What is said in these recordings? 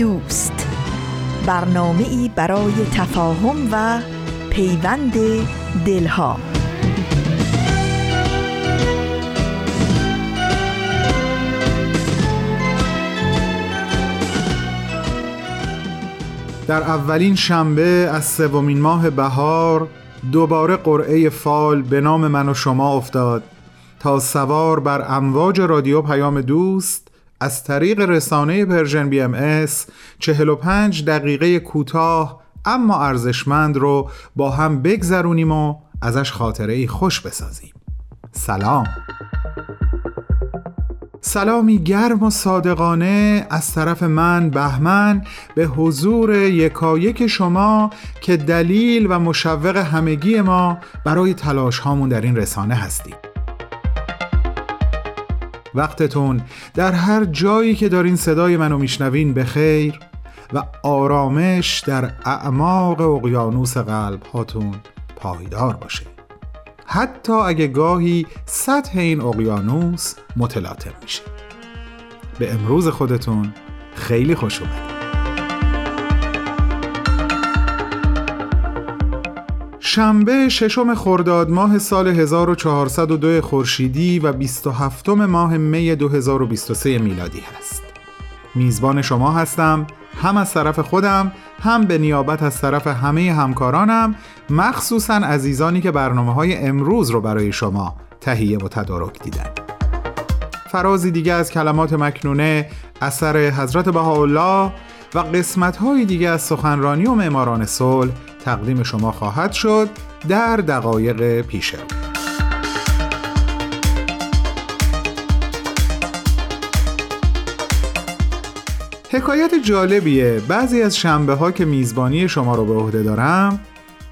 دوست. برنامه ای برای تفاهم و پیوند دلها. در اولین شنبه از سومین ماه بهار دوباره قرعه فال به نام من و شما افتاد تا سوار بر امواج رادیو پیام دوست از طریق رسانه Persian BMS 45 دقیقه کوتاه اما ارزشمند رو با هم بگذرونیم و ازش خاطره خوش بسازیم. سلام. سلامی گرم و صادقانه از طرف من بهمن به حضور یکایک شما که دلیل و مشوق همگی ما برای تلاش هامون در این رسانه هستید وقتتون. در هر جایی که دارین صدای منو میشنوین به خیر و آرامش در اعماق اقیانوس قلب هاتون پایدار باشه. حتی اگه گاهی سطح این اقیانوس متلاطم میشه. به امروز خودتون خیلی خوش اومدید. شنبه ششم خرداد ماه سال 1402 خورشیدی و 27 ماه می 2023 میلادی هست. میزبان شما هستم هم از طرف خودم هم به نیابت از طرف همه همکارانم مخصوصا عزیزانی که برنامه های امروز رو برای شما تهیه و تدارک دیدن فرازی دیگه از کلمات مکنونه اثر حضرت بهاءالله و قسمت های دیگه از سخنرانی و معماران صلح تقدیم شما خواهد شد در دقایق پیش. حکایت جالبیه. بعضی از شنبه ها که میزبانی شما رو به عهده دارم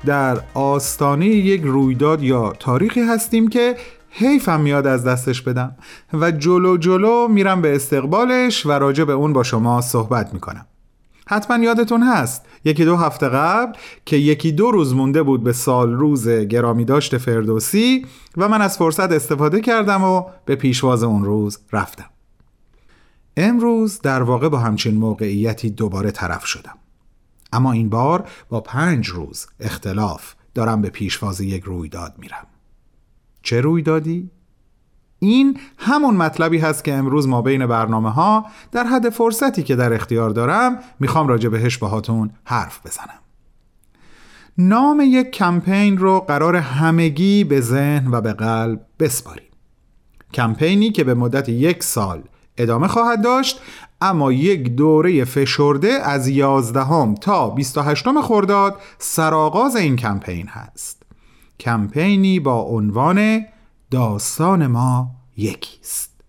در آستانه یک رویداد یا تاریخی هستیم که حیفم میاد از دستش بدم و جلو جلو میرم به استقبالش و راجع به اون با شما صحبت می‌کنم. حتما یادتون هست. یکی دو هفته قبل که یکی دو روز مونده بود به سال روز گرامی داشت فردوسی و من از فرصت استفاده کردم و به پیشواز اون روز رفتم. امروز در واقع با همچین موقعیتی دوباره طرف شدم. اما این بار با پنج روز اختلاف دارم به پیشواز یک رویداد میرم. چه رویدادی؟ این همون مطلبی هست که امروز ما بین برنامه ها در حد فرصتی که در اختیار دارم می‌خوام راجع بهش باهاتون حرف بزنم. نام یک کمپین رو قرار همگی به ذهن و به قلب بسپاریم. کمپینی که به مدت یک سال ادامه خواهد داشت اما یک دوره فشرده از 11 تا 28 خرداد سرآغاز این کمپین هست. کمپینی با عنوان داستان ما یکیست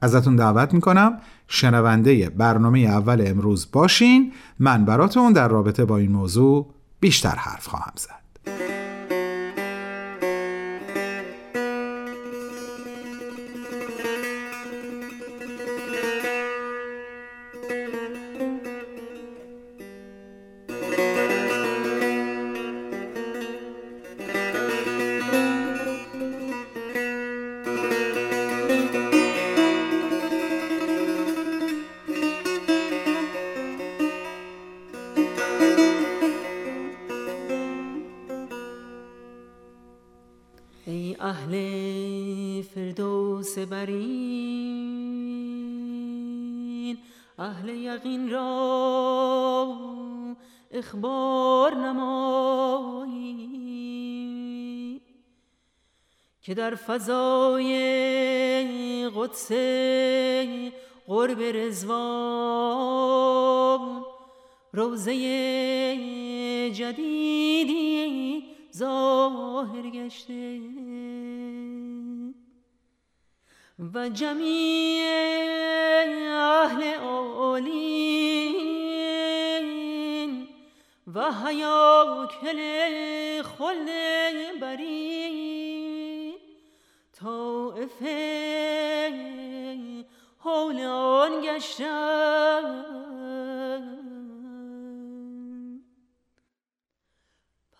ازتون دعوت می‌کنم شنونده برنامه اول امروز باشین. من براتون در رابطه با این موضوع بیشتر حرف خواهم زد. اخبار نمایی که در فضای قدس قرب رزوان روزه جدیدی ظاهر گشته. و جمیع اهل اولین و حیاکل خل بری طائفه حول آن گشتن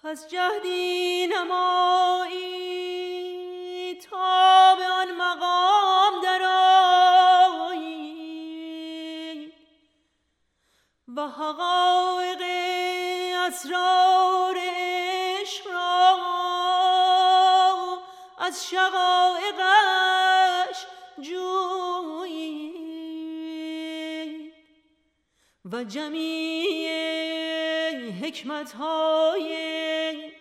پس جهدی نمایی تا به آن مقام درایی و حقایق اسرار عشق را از شقایقش جویی و جمیع حکمت های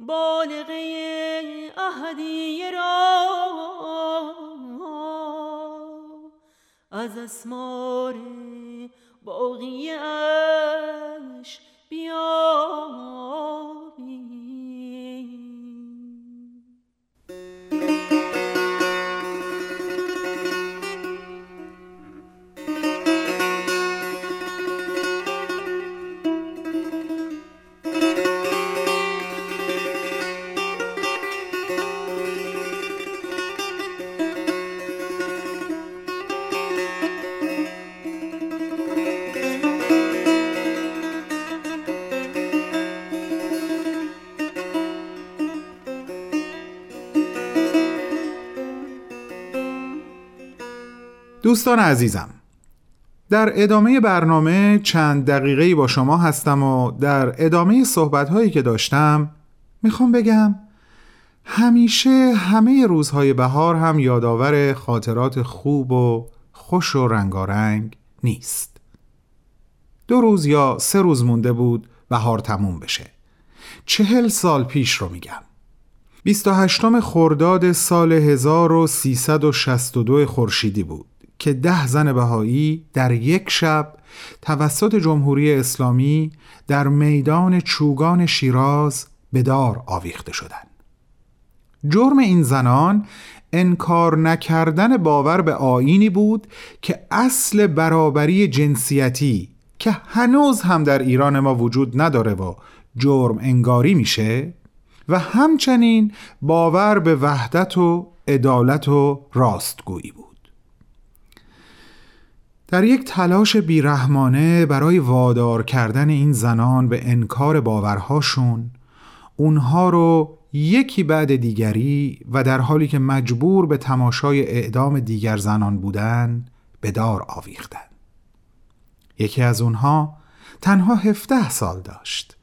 بالغه اهدیه را از اسمار باقیه اش دوستان عزیزم در ادامه برنامه چند دقیقه با شما هستم و در ادامه صحبت هایی که داشتم می‌خوام بگم همیشه همه روزهای بهار هم یادآور خاطرات خوب و خوش و رنگارنگ نیست. دو روز یا سه روز مونده بود بهار تموم بشه. چهل سال پیش رو میگم. 28 خرداد سال 1362 خورشیدی بود. که ده زن بهایی در یک شب توسط جمهوری اسلامی در میدان چوگان شیراز به دار آویخته شدند. جرم این زنان انکار نکردن باور به آینی بود که اصل برابری جنسیتی که هنوز هم در ایران ما وجود نداره و جرم انگاری میشه و همچنین باور به وحدت و عدالت و راستگویی بود در یک تلاش بیرحمانه برای وادار کردن این زنان به انکار باورهاشون اونها رو یکی بعد دیگری و در حالی که مجبور به تماشای اعدام دیگر زنان بودن به دار آویختن. یکی از اونها تنها 17 سال داشت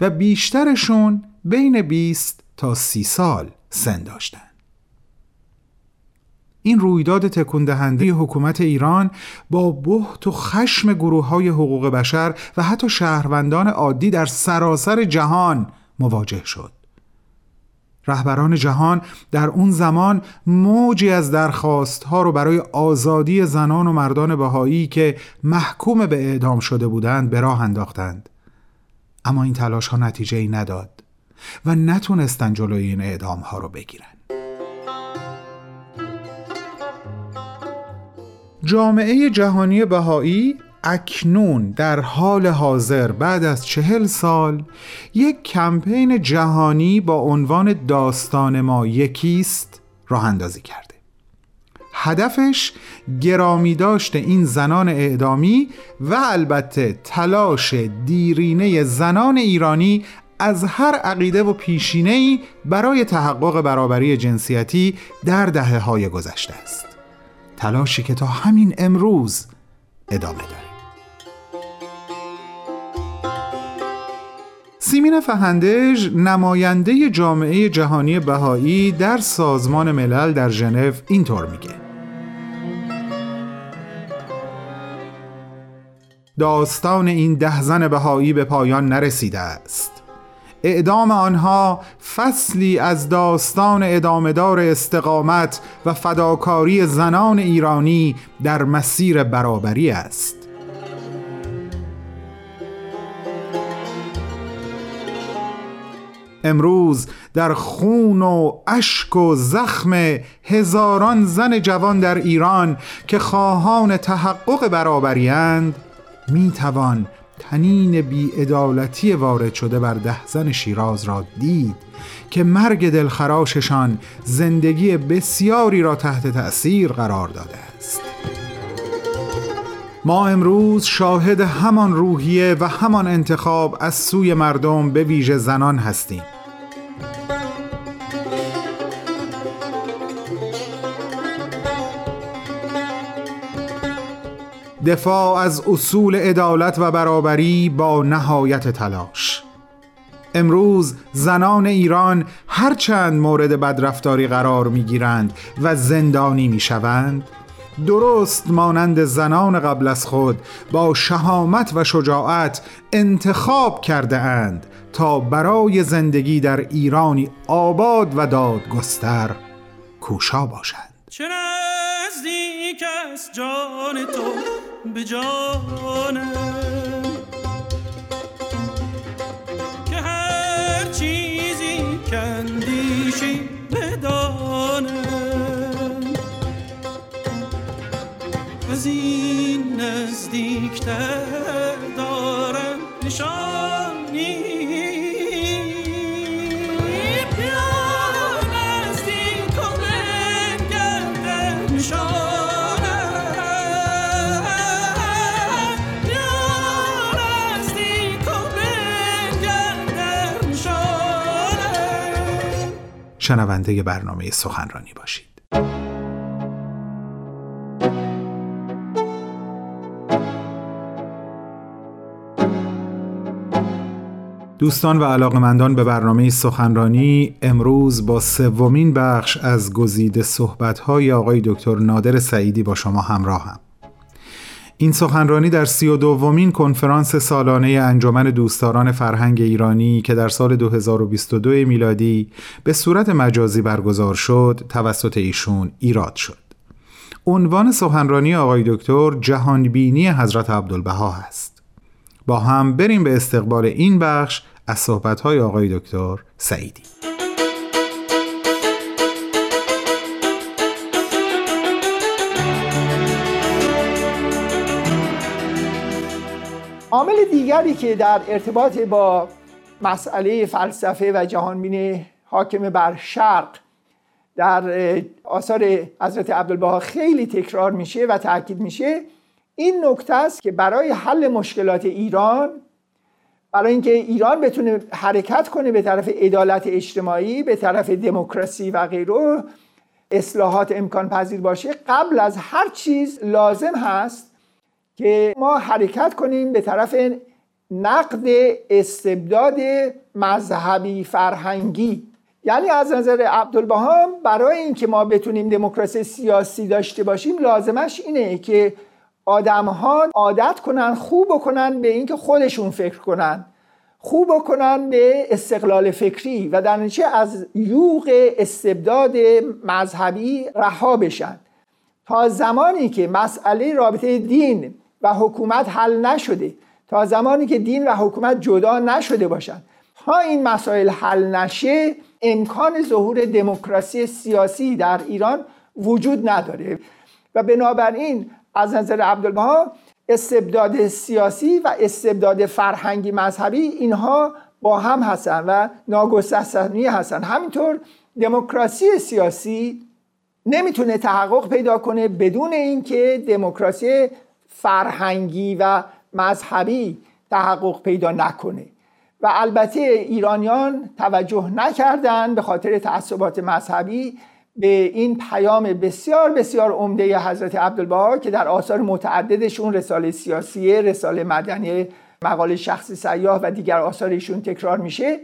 و بیشترشون بین 20 تا 30 سال سن داشتن. این رویداد تکون دهنده حکومت ایران با بحت و خشم گروه های حقوق بشر و حتی شهروندان عادی در سراسر جهان مواجه شد. رهبران جهان در اون زمان موجی از درخواست ها رو برای آزادی زنان و مردان بهایی که محکوم به اعدام شده بودند به راه انداختند. اما این تلاش ها نتیجه ای نداد و نتونستن جلوی این اعدام ها رو بگیرن. جامعه جهانی بهایی اکنون در حال حاضر بعد از چهل سال یک کمپین جهانی با عنوان داستان ما یکیست راه اندازی کرده. هدفش گرامی داشت این زنان اعدامی و البته تلاش دیرینه زنان ایرانی از هر عقیده و پیشینه‌ای برای تحقق برابری جنسیتی در دهه های گذشته است. تلاشی که تا همین امروز ادامه داره سیمین فهندج نماینده جامعه جهانی بهایی در سازمان ملل در ژنو اینطور میگه. داستان این ده زن بهایی به پایان نرسیده است. اعدام آنها فصلی از داستان ادامهدار استقامت و فداکاری زنان ایرانی در مسیر برابری است. امروز در خون و اشک و زخم هزاران زن جوان در ایران که خواهان تحقق برابریند می توان تنین بیعدالتی وارد شده بر ده زن شیراز را دید که مرگ دلخراششان زندگی بسیاری را تحت تأثیر قرار داده است. ما امروز شاهد همان روحیه و همان انتخاب از سوی مردم به ویژه زنان هستیم. دفاع از اصول عدالت و برابری با نهایت تلاش. امروز زنان ایران هرچند مورد بدرفتاری قرار می‌گیرند و زندانی می‌شوند درست مانند زنان قبل از خود با شهامت و شجاعت انتخاب کرده اند تا برای زندگی در ایرانی آباد و دادگستر کوشا باشند. چه نزدیک از جان تو؟ به جانم که هر چیزی کندیشی بدانم. از این نزدیکتر دارم نشانی شنونده برنامه سخنرانی باشید دوستان و علاقمندان به برنامه سخنرانی امروز با سومین بخش از گزیده صحبت‌های آقای دکتر نادر سعیدی با شما همراهم. این سخنرانی در سی و دومین کنفرانس سالانه انجمن دوستداران فرهنگ ایرانی که در سال 2022 میلادی به صورت مجازی برگزار شد توسط ایشون ایراد شد. عنوان سخنرانی آقای دکتر جهانبینی حضرت عبدالبها است. با هم بریم به استقبال این بخش از صحبت‌های آقای دکتر سعیدی. دیگری که در ارتباط با مسئله فلسفه و جهانبینی حاکم بر شرق در آثار حضرت عبدالبها خیلی تکرار میشه و تاکید میشه این نکته است که برای حل مشکلات ایران برای اینکه ایران بتونه حرکت کنه به طرف عدالت اجتماعی به طرف دموکراسی و غیره اصلاحات امکان پذیر باشه قبل از هر چیز لازم هست که ما حرکت کنیم به طرف نقد استبداد مذهبی فرهنگی. یعنی از نظر عبدالبها برای اینکه ما بتونیم دموکراسی سیاسی داشته باشیم لازمش اینه که آدم ها عادت کنن خوب کنن به اینکه خودشون فکر کنن. خوب کنن به استقلال فکری و در نتیجه از یوغ استبداد مذهبی رها بشن. تا زمانی که مسئله رابطه دین و حکومت حل نشده. تا زمانی که دین و حکومت جدا نشده باشند تا این مسائل حل نشه امکان ظهور دموکراسی سیاسی در ایران وجود نداره. و بنابراین از نظر عبدالبها استبداد سیاسی و استبداد فرهنگی مذهبی اینها با هم هستن و ناگسستنی هستن. همینطور دموکراسی سیاسی نمی‌تونه تحقق پیدا کنه بدون اینکه دموکراسی فرهنگی و مذهبی تحقق پیدا نکنه. و البته ایرانیان توجه نکردن به خاطر تعصبات مذهبی به این پیام بسیار بسیار عمده حضرت عبدالبها که در آثار متعددشون رساله سیاسی، رساله مدنی، مقاله شخصی سیاه و دیگر آثارشون تکرار میشه.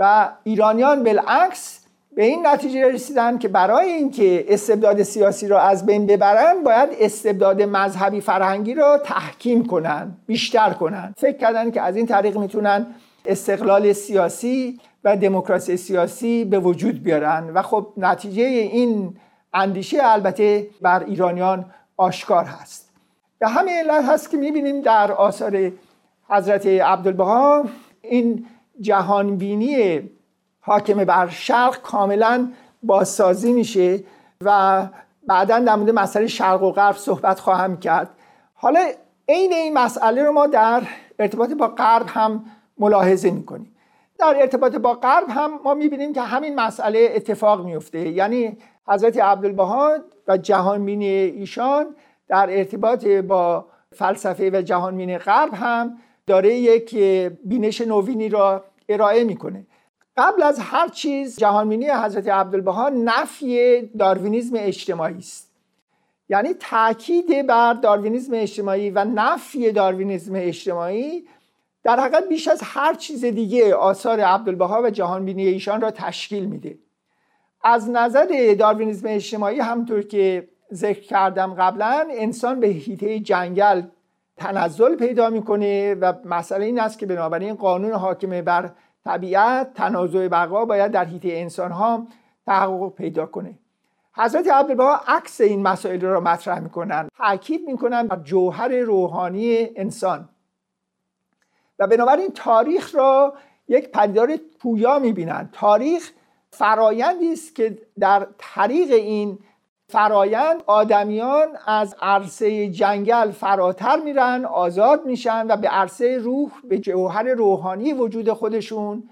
و ایرانیان بالعکس به این نتیجه رسیدن که برای اینکه استبداد سیاسی را از بین ببرن باید استبداد مذهبی فرهنگی را تحکیم کنن بیشتر کنن. فکر کردن که از این طریق می‌تونن استقلال سیاسی و دموکراسی سیاسی به وجود بیارن. و خب نتیجه این اندیشه البته بر ایرانیان آشکار هست. به همین علت هست که می‌بینیم در آثار حضرت عبدالبها این جهانبینی حاکم بر شرق کاملا بازسازی میشه و بعدا در مورد مسئله شرق و غرب صحبت خواهم کرد. حالا عین این مسئله رو ما در ارتباط با غرب هم ملاحظه می‌کنیم. در ارتباط با غرب هم ما می‌بینیم که همین مسئله اتفاق میفته یعنی حضرت عبدالبها و جهانبینی ایشان در ارتباط با فلسفه و جهانبینی غرب هم داره یک بینش نوینی را ارائه می‌کنه. قبل از هر چیز جهانبینی حضرت عبدالبها نفی داروینیزم اجتماعی است. یعنی تاکید بر داروینیزم اجتماعی و نفی داروینیزم اجتماعی در حقیقت بیش از هر چیز دیگه آثار عبدالبها و جهانبینی ایشان را تشکیل میده. از نظر داروینیزم اجتماعی همطور که ذکر کردم قبلا انسان به هیته جنگل تنزل پیدا می‌کنه و مسئله این است که بنابراین قانون حاکم بر طبیعت تنازع بقا باید در هیته انسان ها تحقق پیدا کنه. حضرت عبدالبها عکس این مسائل را مطرح می‌کنن. تاکید می‌کنن بر جوهر روحانی انسان. و بنابراین تاریخ را یک پدیدار پویا می‌بینند تاریخ فرایندی است که در طریق این فرایند آدمیان از عرصه جنگل فراتر میرن آزاد میشن و به عرصه روح به جوهر روحانی وجود خودشون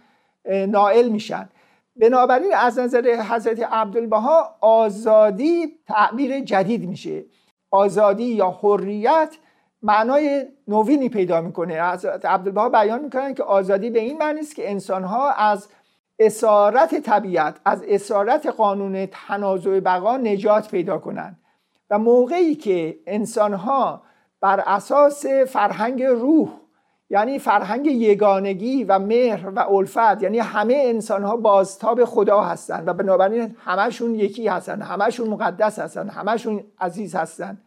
نائل میشن. بنابراین از نظر حضرت عبدالبها آزادی تعبیر جدید میشه. آزادی یا حریت معنای نوینی پیدا می‌کنه. حضرت عبدالبها بیان می‌کنن که آزادی به این معنی است که انسانها از اسارت طبیعت از اسارت قانون تنازع بقا نجات پیدا کنند و موقعی که انسانها بر اساس فرهنگ روح یعنی فرهنگ یگانگی و مهر و الفت یعنی همه انسان ها بازتاب خدا هستند و بنابراین همشون یکی هستند همشون مقدس هستند همشون عزیز هستند.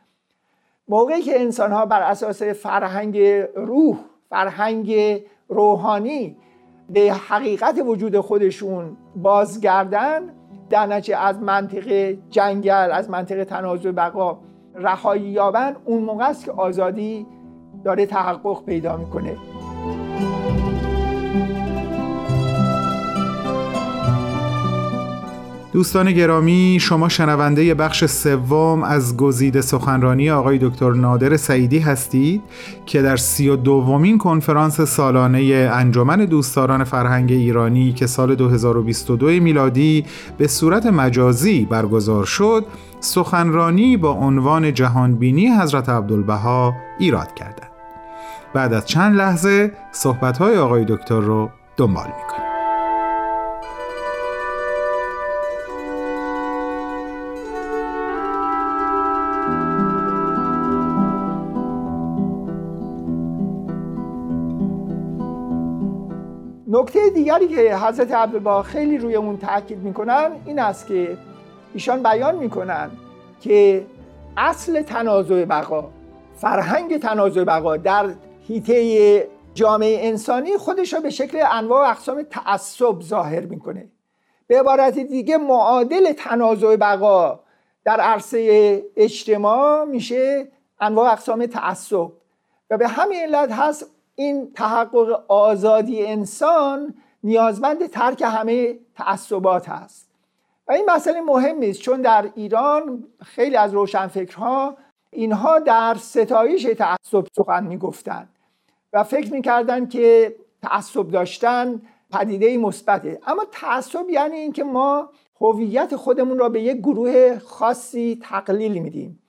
موقعی که انسان ها بر اساس فرهنگ روح فرهنگ روحانی به حقیقت وجود خودشون بازگردن در نتیجه از منطقه جنگل از منطقه تنازع بقا رهایی یابن اون موقع است که آزادی داره تحقق پیدا می‌کنه. دوستان گرامی شما شنونده بخش سوم از گزیده سخنرانی آقای دکتر نادر سعیدی هستید که در سی و دومین کنفرانس سالانه انجمن دوستداران فرهنگ ایرانی که سال 2022 میلادی به صورت مجازی برگزار شد سخنرانی با عنوان جهانبینی حضرت عبدالبها ایراد کردند. بعد از چند لحظه صحبت‌های آقای دکتر رو دنبال می‌کنیم. نکته دیگری که حضرت عبدالبها خیلی روی اون تاکید می‌کنن این است که ایشان بیان می‌کنن که اصل تنازع بقا فرهنگ تنازع بقا در هیته جامعه انسانی خودش را به شکل انواع و اقسام تعصب ظاهر می‌کنه. به عبارت دیگه معادل تنازع بقا در عرصه اجتماع میشه انواع اقسام تعصب. و به همین علت هست این تحقق آزادی انسان نیازمند ترک همه تعصبات هست و این مسئله مهمی است چون در ایران خیلی از روشنفکرها اینها در ستایش تعصب سخن می‌گفتند و فکر می‌کردند که تعصب داشتن پدیده مثبته. اما تعصب یعنی اینکه ما هویت خودمون را به یک گروه خاصی تقلیل میدیم.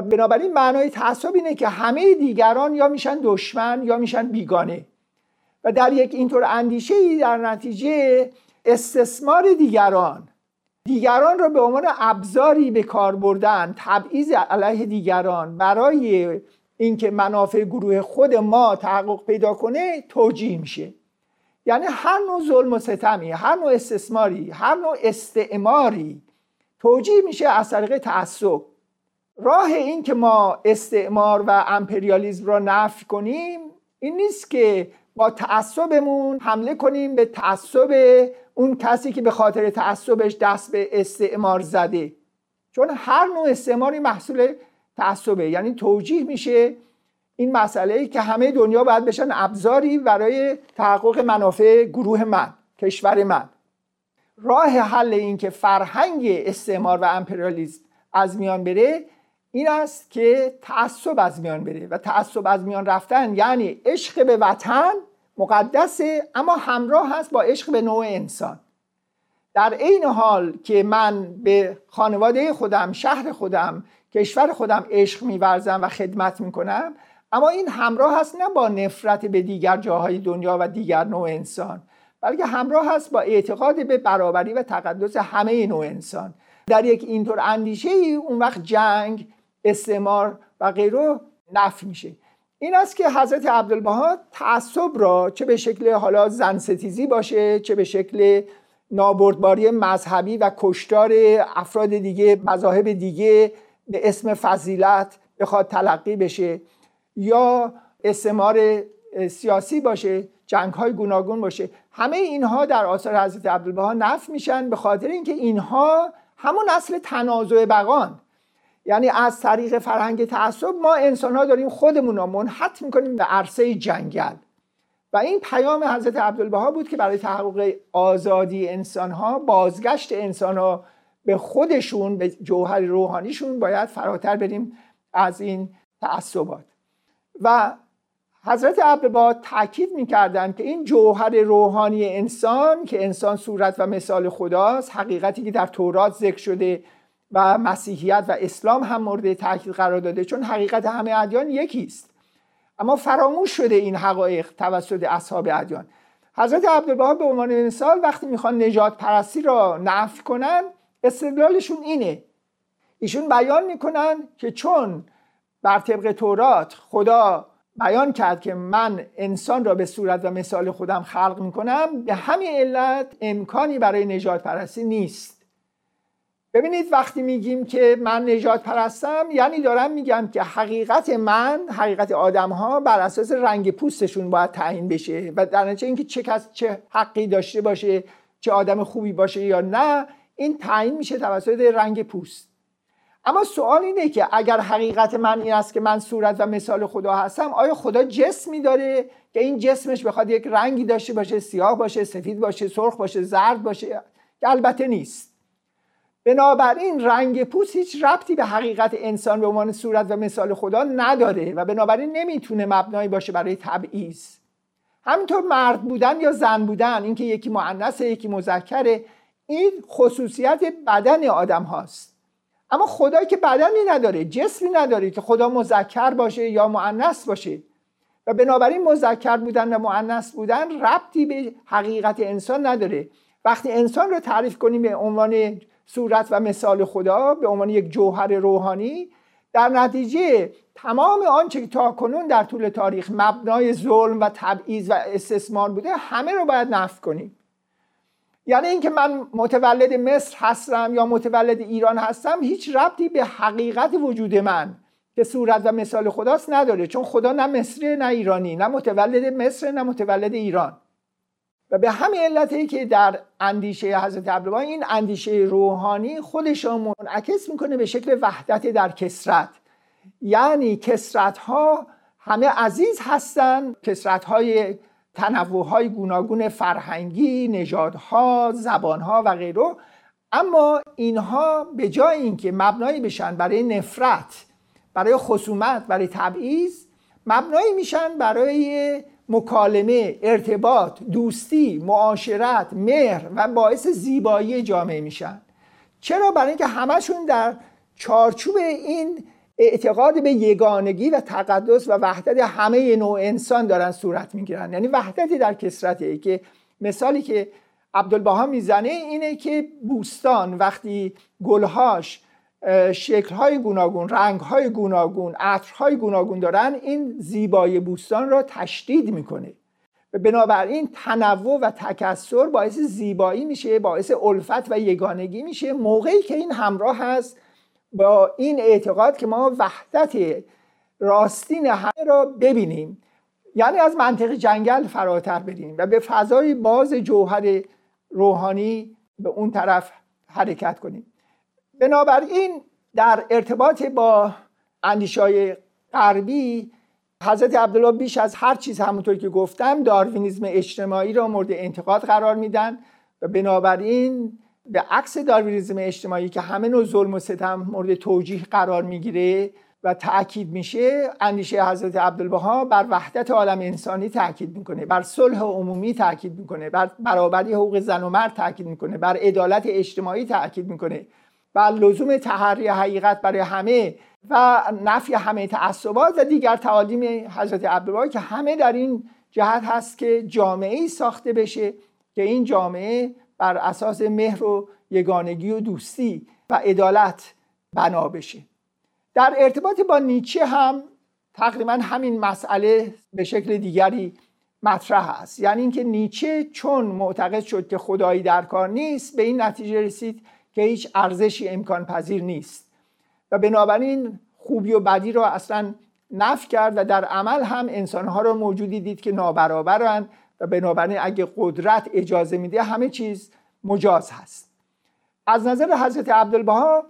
بنابراین معنای تعصب اینه که همه دیگران یا میشن دشمن یا میشن بیگانه. و در یک اینطور اندیشه ای در نتیجه استثمار دیگران دیگران را به عنوان ابزاری به کار بردن تبعیض علیه دیگران برای اینکه منافع گروه خود ما تحقق پیدا کنه توجیه میشه. یعنی هر نوع ظلم و ستمی هر نوع استثماری هر نوع استعماری توجیه میشه از طریق تعصب. راه این که ما استعمار و امپریالیزم را نفی کنیم این نیست که با تعصبمون حمله کنیم به تعصب اون کسی که به خاطر تعصبش دست به استعمار زده. چون هر نوع استعماری محصول تعصبه. یعنی توجیه میشه این مسئله ای که همه دنیا باید بشن ابزاری برای تحقق منافع گروه من کشور من. راه حل این که فرهنگ استعمار و امپریالیسم از میان بره این است که تعصب از میان بره و تعصب از میان رفتن یعنی عشق به وطن مقدسه اما همراه هست با عشق به نوع انسان. در عین حال که من به خانواده خودم شهر خودم کشور خودم عشق میورزم و خدمت می‌کنم اما این همراه هست نه با نفرت به دیگر جاهای دنیا و دیگر نوع انسان بلکه همراه هست با اعتقاد به برابری و تقدس همه نوع انسان. در یک اینطور اندیشه ای اون وقت جنگ استعمار و غیره نفی میشه. این است که حضرت عبدالبها تعصب را چه به شکل حالا زن ستیزی باشه چه به شکل نابردباری مذهبی و کشتار افراد دیگه مذاهب دیگه به اسم فضیلت بخواد تلقی بشه. یا استعمار سیاسی باشه جنگ های گوناگون باشه. همه اینها در آثار حضرت عبدالبها نف میشن به خاطر اینکه اینها همون اصل تنازع بقان. یعنی از طریق فرهنگ تعصب ما انسان ها داریم خودمون را منحط می‌کنیم به عرصه جنگل. و این پیام حضرت عبدالبها بود که برای تحقق آزادی انسان ها بازگشت انسان ها به خودشون به جوهر روحانیشون باید فراتر بریم از این تعصبات. و حضرت عبدالبها تاکید می‌کردند که این جوهر روحانی انسان که انسان صورت و مثال خداست حقیقتی که در تورات ذکر شده و مسیحیت و اسلام هم مورد تاکید قرار داده چون حقیقت همه ادیان یکی است اما فراموش شده این حقایق توسط اصحاب ادیان. حضرت عبدالبها به عنوان مثال وقتی می‌خوان نجات پرستی را نفی کنن استدلالشون اینه. ایشون بیان می‌کنن که چون بر طبق تورات خدا بیان کرد که من انسان را به صورت و مثال خودم خلق می‌کنم به همین علت امکانی برای نجات پرستی نیست. ببینید وقتی میگیم که من نجات پرستم یعنی دارم میگم که حقیقت من حقیقت آدم ها بر اساس رنگ پوستشون باید تعیین بشه و در نتیجه اینکه چه کس چه حقی داشته باشه چه آدم خوبی باشه یا نه این تعیین میشه توسط رنگ پوست. اما سوال اینه که اگر حقیقت من این است که من صورت و مثال خدا هستم آیا خدا جسمی داره که این جسمش بخواد یک رنگی داشته باشه سیاه باشه سفید باشه سرخ باشه زرد باشه؟ که البته نیست. بنابراین رنگ پوست هیچ ربطی به حقیقت انسان به عنوان صورت و مثال خدا نداره و بنابراین نمی‌تونه مبنایی باشه برای تبعیض. همینطور مرد بودن یا زن بودن اینکه یکی معنسه یکی مذکره این خصوصیت بدن آدم هاست. اما خدایی که بدنی نداره جسمی نداره که خدا مذکر باشه یا معنس باشه. و بنابراین مذکر بودن و معنس بودن ربطی به حقیقت انسان نداره. وقتی انسان رو تعریف کنیم به عنوان صورت و مثال خدا به عنوان یک جوهر روحانی در نتیجه تمام آنچه که تا کنون در طول تاریخ مبنای ظلم و تبعیض و استثمار بوده همه رو باید نفت کنیم. یعنی اینکه من متولد مصر هستم یا متولد ایران هستم هیچ ربطی به حقیقت وجود من که صورت و مثال خداست نداره چون خدا نه مصری نه ایرانی نه متولد مصر نه متولد ایران. و به همین علتی که در اندیشه حضرت عبدالبها این اندیشه روحانی خودش را منعکس می‌کنه به شکل وحدت در کسرت. یعنی کسرت ها همه عزیز هستند کسرت های تنوع های گوناگون فرهنگی نژادها زبانها و غیره. اما اینها به جای اینکه مبنایی بشن برای نفرت برای خصومت برای تبعیض مبنایی میشن برای مکالمه ارتباط دوستی معاشرت مهر و باعث زیبایی جامعه میشن. چرا؟ برای اینکه همشون در چارچوب این اعتقاد به یگانگی و تقدس و وحدت همه نوع انسان دارن صورت می‌گیرن. یعنی وحدتی در کسرته که مثالی که عبدالبها می‌زنه اینه که بوستان وقتی گلهاش شکلهای گوناگون رنگهای گوناگون عطرهای گوناگون دارن این زیبایی بوستان را تشدید می‌کنه. بنابراین تنوع و تکسر باعث زیبایی میشه باعث الفت و یگانگی میشه. موقعی که این همراه هست با این اعتقاد که ما وحدت راستین همه را ببینیم یعنی از منطق جنگل فراتر بریم و به فضای باز جوهر روحانی به اون طرف حرکت کنیم. بنابراین در ارتباط با اندیشای غربی حضرت عبدالله بیش از هر چیز همونطور که گفتم داروینیزم اجتماعی را مورد انتقاد قرار میدن و بنابراین به عکس داروینیسم اجتماعی که همه نوع ظلم و ستم مورد توجیه قرار می‌گیره و تاکید میشه اندیشه حضرت عبدالبها بر وحدت عالم انسانی تاکید می‌کنه بر صلح عمومی تاکید می‌کنه بر برابری حقوق زن و مرد تاکید می‌کنه بر عدالت اجتماعی تاکید می‌کنه. بر لزوم تحری حقیقت برای همه و نفی همه تعصبات و دیگر تعالیم حضرت عبدالبها که همه در این جهت هست که جامعه ای ساخته بشه که این جامعه بر اساس مهر و یگانگی و دوستی و عدالت بنا بشه. در ارتباط با نیچه هم تقریبا همین مسئله به شکل دیگری مطرح است. یعنی اینکه نیچه چون معتقد شد که خدایی در کار نیست به این نتیجه رسید که هیچ ارزشی امکان پذیر نیست. و بنابراین خوبی و بدی را اصلا نف کرد و در عمل هم انسانها را موجودی دید که نابرابرند و بنابراین اگه قدرت اجازه میده همه چیز مجاز هست. از نظر حضرت عبدالبها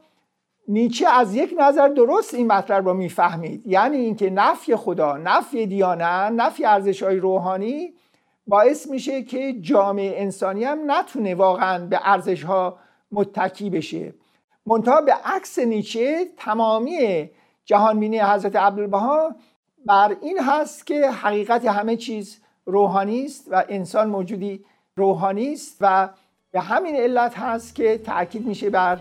نیچه از یک نظر درست این مطلب را می‌فهمید. یعنی اینکه نفی خدا نفی دیانه نفی ارزش های روحانی باعث میشه که جامعه انسانی هم نتونه واقعا به ارزش ها متکی بشه. منتها به عکس نیچه تمامی جهانبینی حضرت عبدالبها بر این هست که حقیقت همه چیز روحانی است و انسان موجودی روحانی است و به همین علت هست که تاکید میشه بر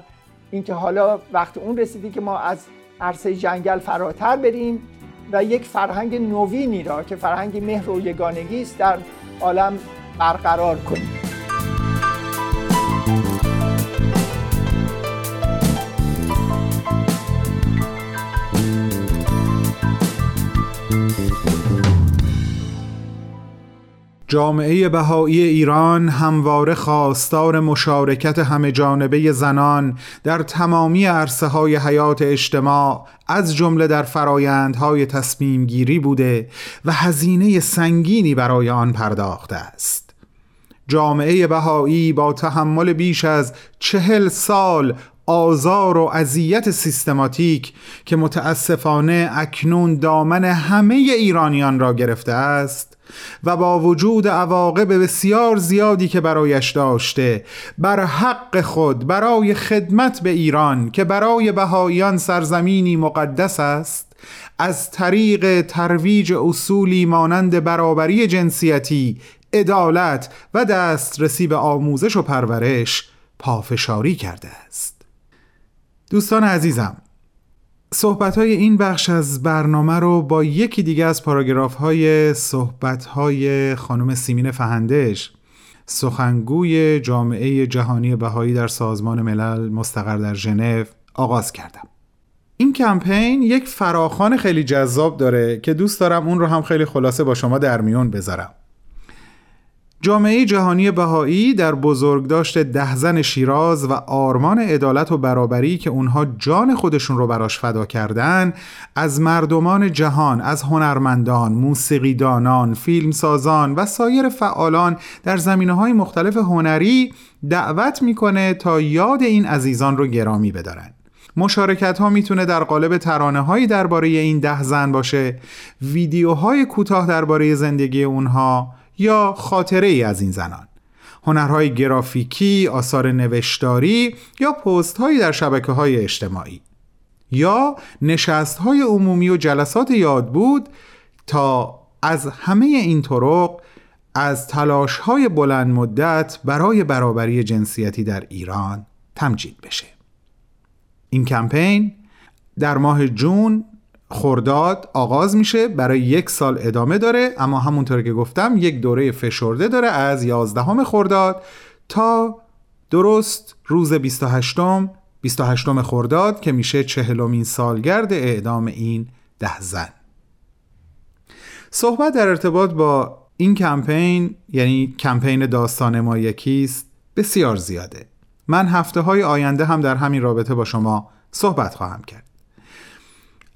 اینکه حالا وقت اون رسیدی که ما از عرصه جنگل فراتر بریم و یک فرهنگ نوینی را که فرهنگ مهر و یگانگی است در عالم برقرار کنیم. جامعه بهایی ایران همواره خواستار مشارکت همه جانبه زنان در تمامی عرصه های حیات اجتماع از جمله در فرایندهای تصمیم گیری بوده و هزینه سنگینی برای آن پرداخته است. جامعه بهایی با تحمل بیش از چهل سال آزار و اذیت سیستماتیک که متاسفانه اکنون دامن همه ایرانیان را گرفته است و با وجود عواقب بسیار زیادی که برایش داشته بر حق خود برای خدمت به ایران که برای بهاییان سرزمینی مقدس است از طریق ترویج اصولی مانند برابری جنسیتی عدالت و دسترسی به آموزش و پرورش پافشاری کرده است. دوستان عزیزم صحبت های این بخش از برنامه رو با یکی دیگه از پاراگراف های صحبت های خانم سیمین فهندش سخنگوی جامعه جهانی بهایی در سازمان ملل مستقر در ژنو آغاز کردم. این کمپین یک فراخان خیلی جذاب داره که دوست دارم اون رو هم خیلی خلاصه با شما در میون بذارم. جامعه جهانی بهایی در بزرگداشت ده زن شیراز و آرمان عدالت و برابری که اونها جان خودشون رو براش فدا کردن از مردمان جهان از هنرمندان، موسیقیدانان، فیلمسازان و سایر فعالان در زمینه های مختلف هنری دعوت می‌کنه تا یاد این عزیزان رو گرامی بدارن. مشارکت ها می‌تونه در قالب ترانه هایی درباره این ده زن باشه. ویدیوهای کوتاه درباره زندگی اونها یا خاطره ای از این زنان. هنرهای گرافیکی، آثار نوشتاری یا پست هایی در شبکه های اجتماعی. یا نشست های عمومی و جلسات یاد بود تا از همه این طرق از تلاش های بلند مدت برای برابری جنسیتی در ایران تمجید بشه. این کمپین در ماه جون خرداد آغاز میشه برای یک سال ادامه داره اما همونطور که گفتم یک دوره فشرده داره از 11 خرداد تا درست روز 28 28 خرداد که میشه چهلمین سالگرد اعدام این ده زن. صحبت در ارتباط با این کمپین یعنی کمپین داستان ما یکیست بسیار زیاده. من هفته های آینده هم در همین رابطه با شما صحبت خواهم کرد.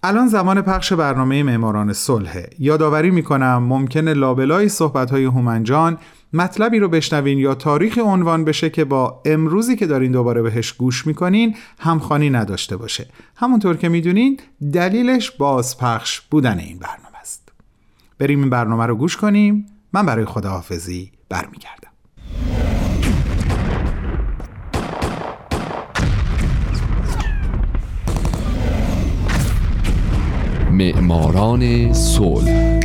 الان زمان پخش برنامه معماران صلح یادآوری می‌کنم ممکنه لابلای صحبت‌های هومنجان مطلبی رو بشنوین یا تاریخ عنوان بشه که با امروزی که دارین دوباره بهش گوش می‌کنین همخانی نداشته باشه. همونطور که می‌دونین دلیلش بازپخش بودن این برنامه است. بریم این برنامه رو گوش کنیم. من برای خداحافظی برمیگردم. معماران صلح.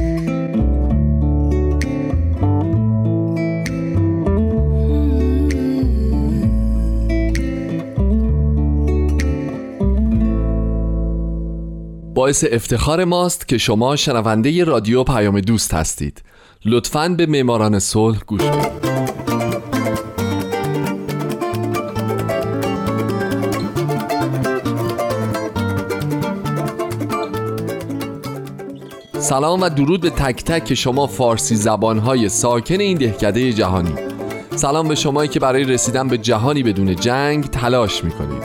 باعث افتخار ماست که شما شنونده رادیو پیام دوست هستید. لطفاً به معماران صلح گوش کنید سلام و درود به تک تک شما فارسی زبانهای ساکن این دهکده جهانی. سلام به شمایی که برای رسیدن به جهانی بدون جنگ تلاش می‌کنید.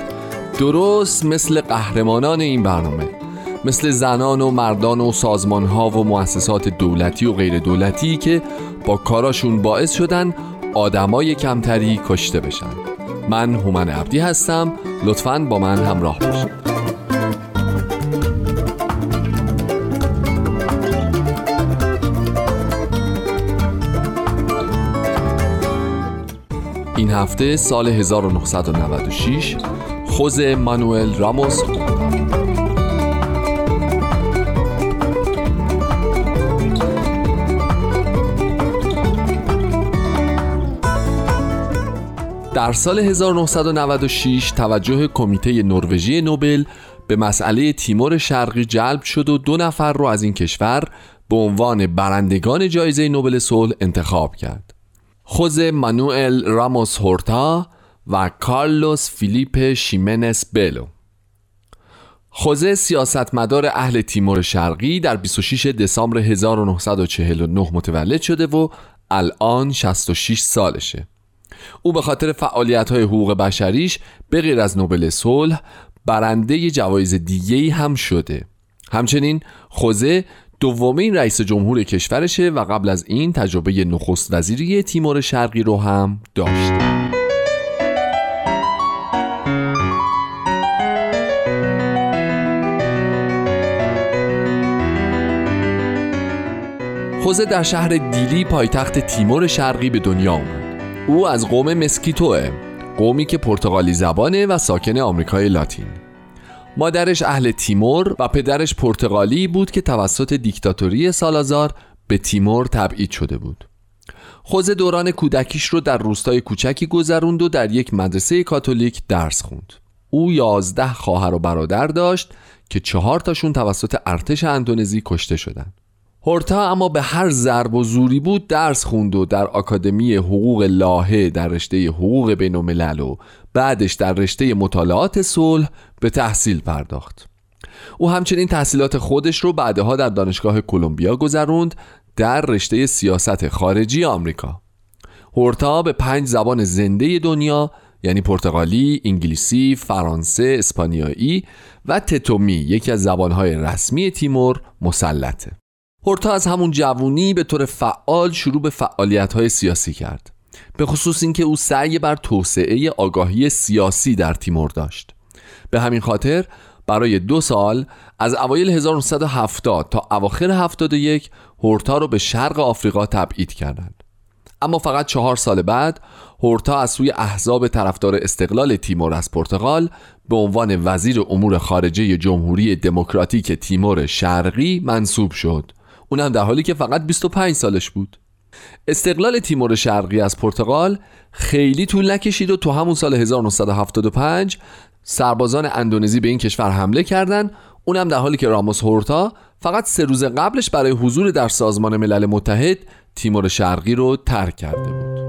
درست مثل قهرمانان این برنامه مثل زنان و مردان و سازمان ها و مؤسسات دولتی و غیر دولتی که با کاراشون باعث شدن آدمای کمتری کشته بشن. من هومن عبدی هستم لطفاً با من همراه باشید. این هفته سال 1996 خوز مانوئل راموس در سال 1996 توجه کمیته نروژی نوبل به مسئله تیمور شرقی جلب شد و دو نفر رو از این کشور به عنوان برندگان جایزه نوبل صلح انتخاب کرد. خوز مانوئل راموس هورتا و کارلوس فیلیپ شیمنس بلو. خوزه سیاستمدار اهل تیمور شرقی در 26 دسامبر 1949 متولد شده و الان 66 سالشه. او به خاطر فعالیت های حقوق بشریش به از نوبل صلح برنده جوایز دیگه هم شده. همچنین خوزه دومین رئیس جمهور کشورشه و قبل از این تجربه نخست وزیری تیمور شرقی رو هم داشت. خوزه در شهر دیلی پایتخت تیمور شرقی به دنیا اومد او از قوم مسکیتوه قومی که پرتغالی زبانه و ساکن آمریکای لاتین. مادرش اهل تیمور و پدرش پرتغالی بود که توسط دیکتاتوری سالازار به تیمور تبعید شده بود خوز دوران کودکیش رو در روستای کوچکی گذروند و در یک مدرسه کاتولیک درس خوند او یازده خواهر و برادر داشت که چهار تاشون توسط ارتش اندونزی کشته شدند. هورتا اما به هر ضرب و زوری بود درس خوند و در آکادمی حقوق لاهه در رشته حقوق بین الملل و بعدش در رشته مطالعات صلح به تحصیل پرداخت. او همچنین تحصیلات خودش رو بعدها در دانشگاه کلمبیا گذروند در رشته سیاست خارجی آمریکا. هورتا به پنج زبان زنده دنیا یعنی پرتغالی، انگلیسی، فرانسه، اسپانیایی و تتومی یکی از زبانهای رسمی تیمور مسلطه. هورتا از همون جوونی به طور فعال شروع به فعالیت سیاسی کرد. به خصوص اینکه او سعی بر توسعه آگاهی سیاسی در تیمور داشت. به همین خاطر برای دو سال از اوایل 1970 تا اواخر 71 هورتا رو به شرق آفریقا تبعید کردند. اما فقط چهار سال بعد هورتا از سوی احزاب طرفدار استقلال تیمور از پرتغال به عنوان وزیر امور خارجه جمهوری دموکراتیک تیمور شرقی منصوب شد. اونم در حالی که فقط 25 سالش بود. استقلال تیمور شرقی از پرتغال خیلی طول نکشید و تو همون سال 1975 سربازان اندونزی به این کشور حمله کردند اونم در حالی که راموس هورتا فقط سه روز قبلش برای حضور در سازمان ملل متحد تیمور شرقی رو ترک کرده بود.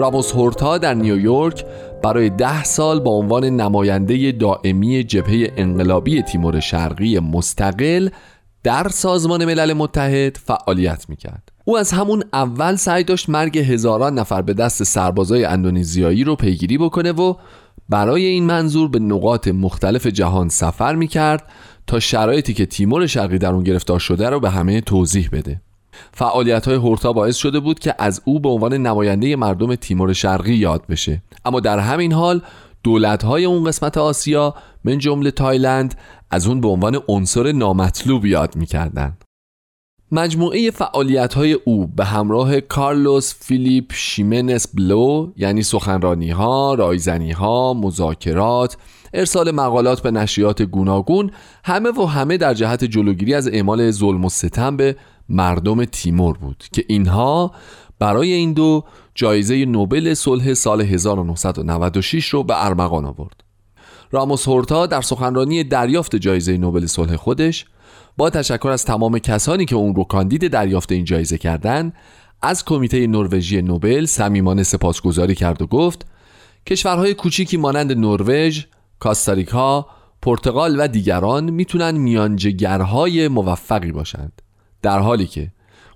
راموس هورتا در نیویورک برای ده سال با عنوان نماینده دائمی جبهه انقلابی تیمور شرقی مستقل در سازمان ملل متحد فعالیت می‌کرد. او از همون اول سعی داشت مرگ هزاران نفر به دست سربازای اندونزیایی رو پیگیری بکنه و برای این منظور به نقاط مختلف جهان سفر می‌کرد تا شرایطی که تیمور شرقی در اون گرفتار شده رو به همه توضیح بده. فعالیت های هورتا باعث شده بود که از او به عنوان نماینده مردم تیمور شرقی یاد بشه. اما در همین حال دولت های اون قسمت آسیا من جمله تایلند از اون به عنوان عنصر نامطلوب یاد می‌کردن مجموعه فعالیت های او به همراه کارلوس فیلیپ شیمنس بلو یعنی سخنرانی ها، رایزنی ها، مذاکرات، ارسال مقالات به نشریات گوناگون همه و همه در جهت جلوگیری از اعمال ظلم و ستم به مردم تیمور بود که اینها برای این دو جایزه نوبل صلح سال 1996 رو به ارمغان آورد. راموس هورتا در سخنرانی دریافت جایزه نوبل صلح خودش با تشکر از تمام کسانی که اون رو کاندید دریافت این جایزه کردند از کمیته نروژی نوبل صمیمانه سپاسگزاری کرد و گفت کشورهای کوچیکی مانند نروژ، کاستاریکا، پرتغال و دیگران می‌تونن میانجگرهای موفقی باشند در حالی که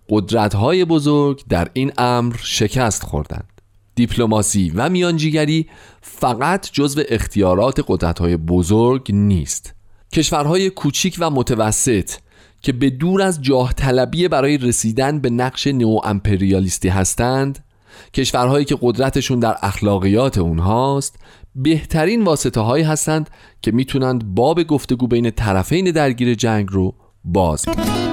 قدرت‌های بزرگ در این امر شکست خوردند. دیپلماسی و میانجیگری فقط جزو اختیارات قدرت‌های بزرگ نیست. کشورهای کوچیک و متوسط که به دور از جاه طلبی برای رسیدن به نقش نو امپریالیستی هستند کشورهایی که قدرتشون در اخلاقیات اونهاست بهترین واسطه هایی هستند که می‌تونند باب گفتگو بین طرفین درگیر جنگ رو باز کنند.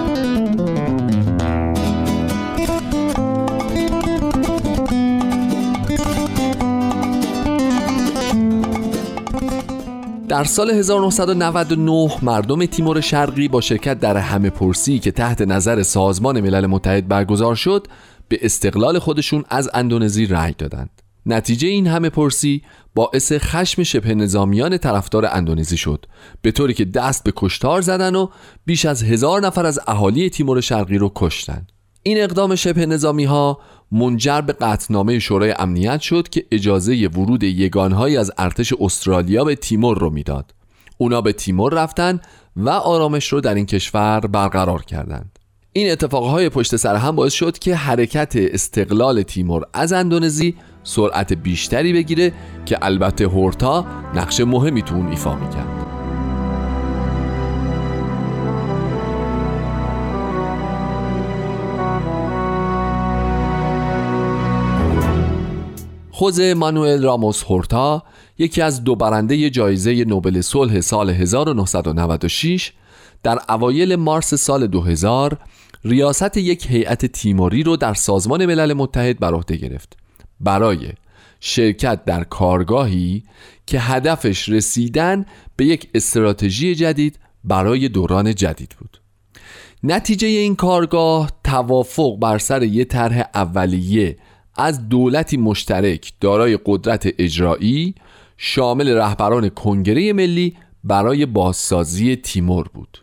در سال 1999 مردم تیمور شرقی با شرکت در همه پرسی که تحت نظر سازمان ملل متحد برگزار شد به استقلال خودشون از اندونزی رأی دادند. نتیجه این همه پرسی باعث خشم شبه نظامیان طرفدار اندونزی شد به طوری که دست به کشتار زدن و بیش از هزار نفر از اهالی تیمور شرقی رو کشتن این اقدام شبه نظامی ها منجر به قطنامه شورای امنیت شد که اجازه ورود یگانهایی از ارتش استرالیا به تیمور رو می‌داد. اونا به تیمور رفتن و آرامش رو در این کشور برقرار کردند. این اتفاقهای پشت سر هم باعث شد که حرکت استقلال تیمور از اندونزی سرعت بیشتری بگیره که البته هورتا نقش مهمی تو اون ایفا می‌کرد. خوزه مانوئل راموس هورتا یکی از دو برنده جایزه نوبل صلح سال 1996 در اوایل مارس سال 2000 ریاست یک هیئت تیموری رو در سازمان ملل متحد بر عهده گرفت برای شرکت در کارگاهی که هدفش رسیدن به یک استراتژی جدید برای دوران جدید بود. نتیجه این کارگاه توافق بر سر یک طرح اولیه از دولتی مشترک دارای قدرت اجرایی شامل رهبران کنگره ملی برای بازسازی تیمور بود.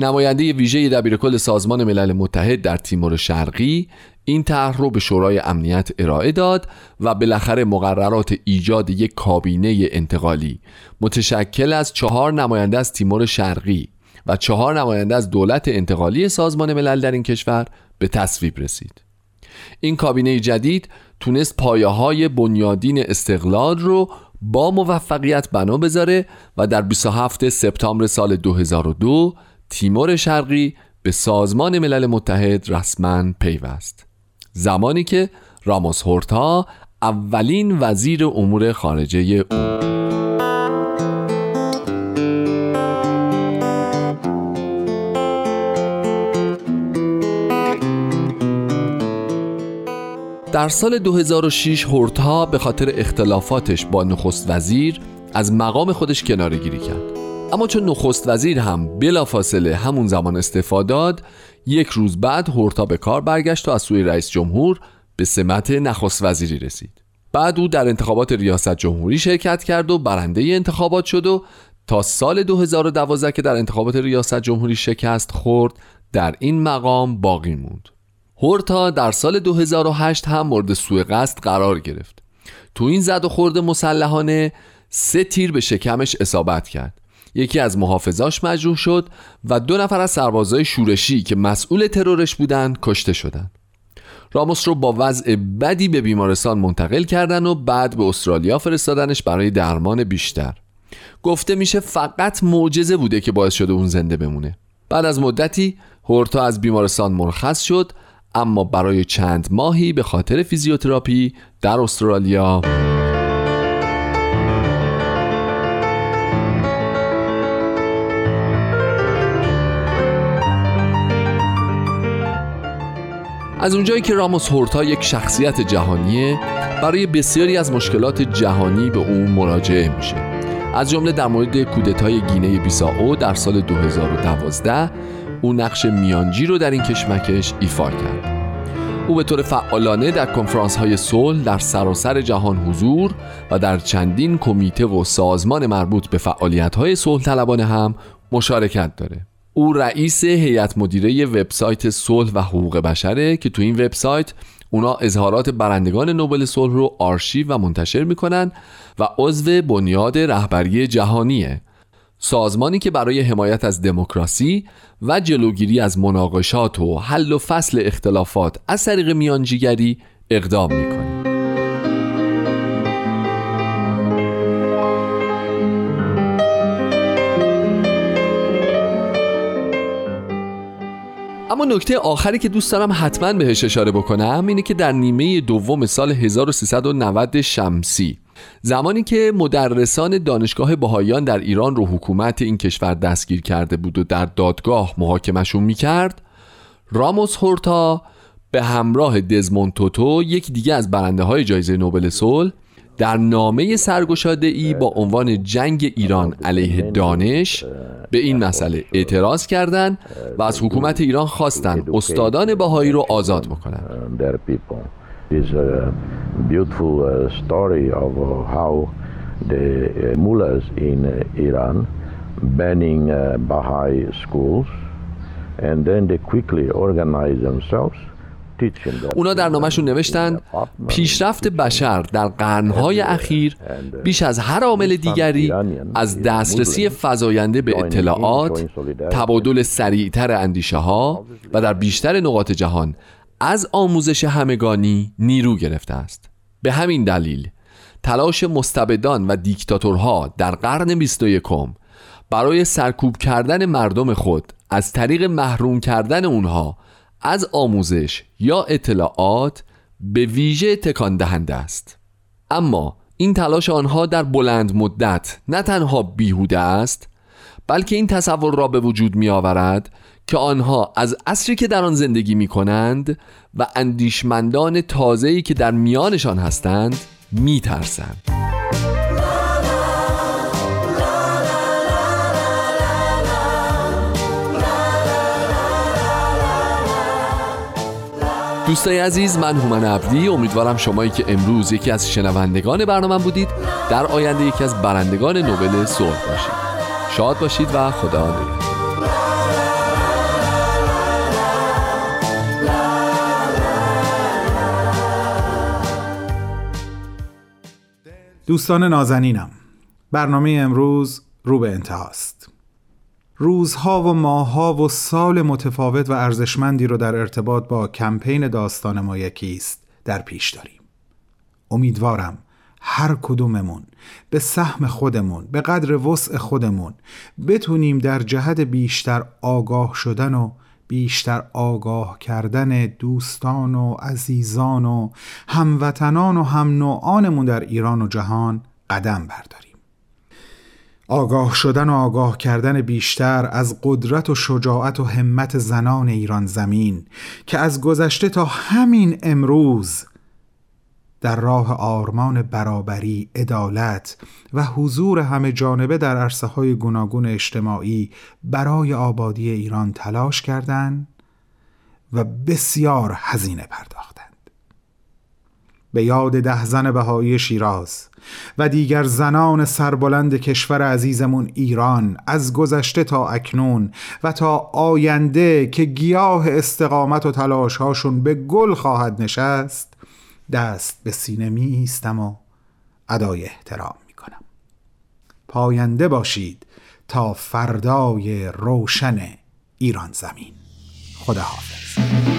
نماینده ویژه دبیرکل سازمان ملل متحد در تیمور شرقی این طرح رو به شورای امنیت ارائه داد و بالاخره مقررات ایجاد یک کابینه انتقالی. متشکل از چهار نماینده از تیمور شرقی و چهار نماینده از دولت انتقالی سازمان ملل در این کشور به تصویب رسید. این کابینه جدید تونست پایه های بنیادین استقلال رو با موفقیت بنا بذاره و در 27 سپتامبر سال 2002 تیمور شرقی به سازمان ملل متحد رسما پیوست. زمانی که راموس هورتا اولین وزیر امور خارجه او. در سال 2006 هورتا به خاطر اختلافاتش با نخست وزیر از مقام خودش کناره گیری کرد. اما چون نخست وزیر هم بلافاصله همون زمان استعفا داد یک روز بعد هورتا به کار برگشت و از سوی رئیس جمهور به سمت نخست وزیری رسید. بعد او در انتخابات ریاست جمهوری شرکت کرد و برنده انتخابات شد و تا سال 2012 که در انتخابات ریاست جمهوری شکست خورد در این مقام باقی موند. هورتا در سال 2008 هم مورد سوء قصد قرار گرفت. تو این زد و خورد مسلحانه سه تیر به شکمش اصابت کرد. یکی از محافظاش مجروح شد و دو نفر از سربازای شورشی که مسئول ترورش بودند کشته شدند. راموس رو با وضع بدی به بیمارستان منتقل کردن و بعد به استرالیا فرستادنش برای درمان بیشتر. گفته میشه فقط معجزه بوده که باعث شده اون زنده بمونه. بعد از مدتی هورتا از بیمارستان مرخص شد اما برای چند ماهی به خاطر فیزیوتراپی در استرالیا از اونجایی که راموس هورتا یک شخصیت جهانیه برای بسیاری از مشکلات جهانی به او مراجعه میشه. از جمله در مورد کودتای گینه بیساو در سال 2012 او نقش میانجی رو در این کشمکش ایفا کرد. او به طور فعالانه در کنفرانس های صلح در سراسر جهان حضور و در چندین کمیته و سازمان مربوط به فعالیت های صلح طلبانه هم مشارکت داره. او رئیس هیئت مدیره وبسایت صلح و حقوق بشره که تو این وبسایت اونا اظهارات برندگان نوبل صلح رو آرشیو و منتشر می‌کنن و عضو بنیاد رهبری جهانیه. سازمانی که برای حمایت از دموکراسی و جلوگیری از مناقشات و حل و فصل اختلافات از طریق میانجیگری اقدام می‌کنه. اما نکته آخری که دوست دارم حتما بهش اشاره بکنم اینه که در نیمه دوم سال 1390 شمسی زمانی که مدرسان دانشگاه بهاییان در ایران رو حکومت این کشور دستگیر کرده بود و در دادگاه محاکمشون می‌کرد راموس هورتا به همراه دزموند توتو یک دیگه از برنده های جایزه نوبل صلح در نامه سرگشاده ای با عنوان جنگ ایران علیه دانش به این مسئله اعتراض کردند و از حکومت ایران خواستند استادان بهایی رو آزاد بکنند. This a beautiful uh, story of uh, how the mullahs in Iran banning Baha'i schools and then they quickly organized themselves اونا در نامشون نوشتن پیشرفت بشر در قرنهای اخیر بیش از هر عامل دیگری از دسترسی فزاینده به اطلاعات تبادل سریعتر اندیشه ها و در بیشتر نقاط جهان از آموزش همگانی نیرو گرفته است. به همین دلیل تلاش مستبدان و دیکتاتورها در قرن 21 برای سرکوب کردن مردم خود از طریق محروم کردن اونها از آموزش یا اطلاعات به ویژه تکان دهنده است اما این تلاش آنها در بلند مدت نه تنها بیهوده است بلکه این تصور را به وجود می آورد که آنها از عصری که در آن زندگی می کنند و اندیشمندان تازه‌ای که در میانشان هستند می ترسند. دوستای عزیز من هومن عبدی. امیدوارم شمایی که امروز یکی از شنوندگان برنامه بودید. در آینده یکی از برندگان نوبل صلح باشید. شاد باشید و خدا نگهدار. دوستان نازنینم برنامه امروز رو به انتهاست. روزها و ماهها و سال متفاوت و ارزشمندی رو در ارتباط با کمپین داستان ما یکیست در پیش داریم. امیدوارم هر کدوممون به سهم خودمون به قدر وسع خودمون بتونیم در جهت بیشتر آگاه شدن و بیشتر آگاه کردن دوستان و عزیزان و هموطنان و هم نوعانمون در ایران و جهان قدم برداریم. آگاه شدن و آگاه کردن بیشتر از قدرت و شجاعت و همت زنان ایران زمین که از گذشته تا همین امروز در راه آرمان برابری، عدالت و حضور همه جانبه در عرصه های گوناگون اجتماعی برای آبادی ایران تلاش کردند و بسیار هزینه پرداختند. به یاد ده زن بهایی شیراز و دیگر زنان سربلند کشور عزیزمون ایران از گذشته تا اکنون و تا آینده که گیاه استقامت و تلاشهاشون به گل خواهد نشست دست به سینه می ایستم و ادای احترام می کنم پاینده باشید تا فردای روشن ایران زمین. خدا حافظ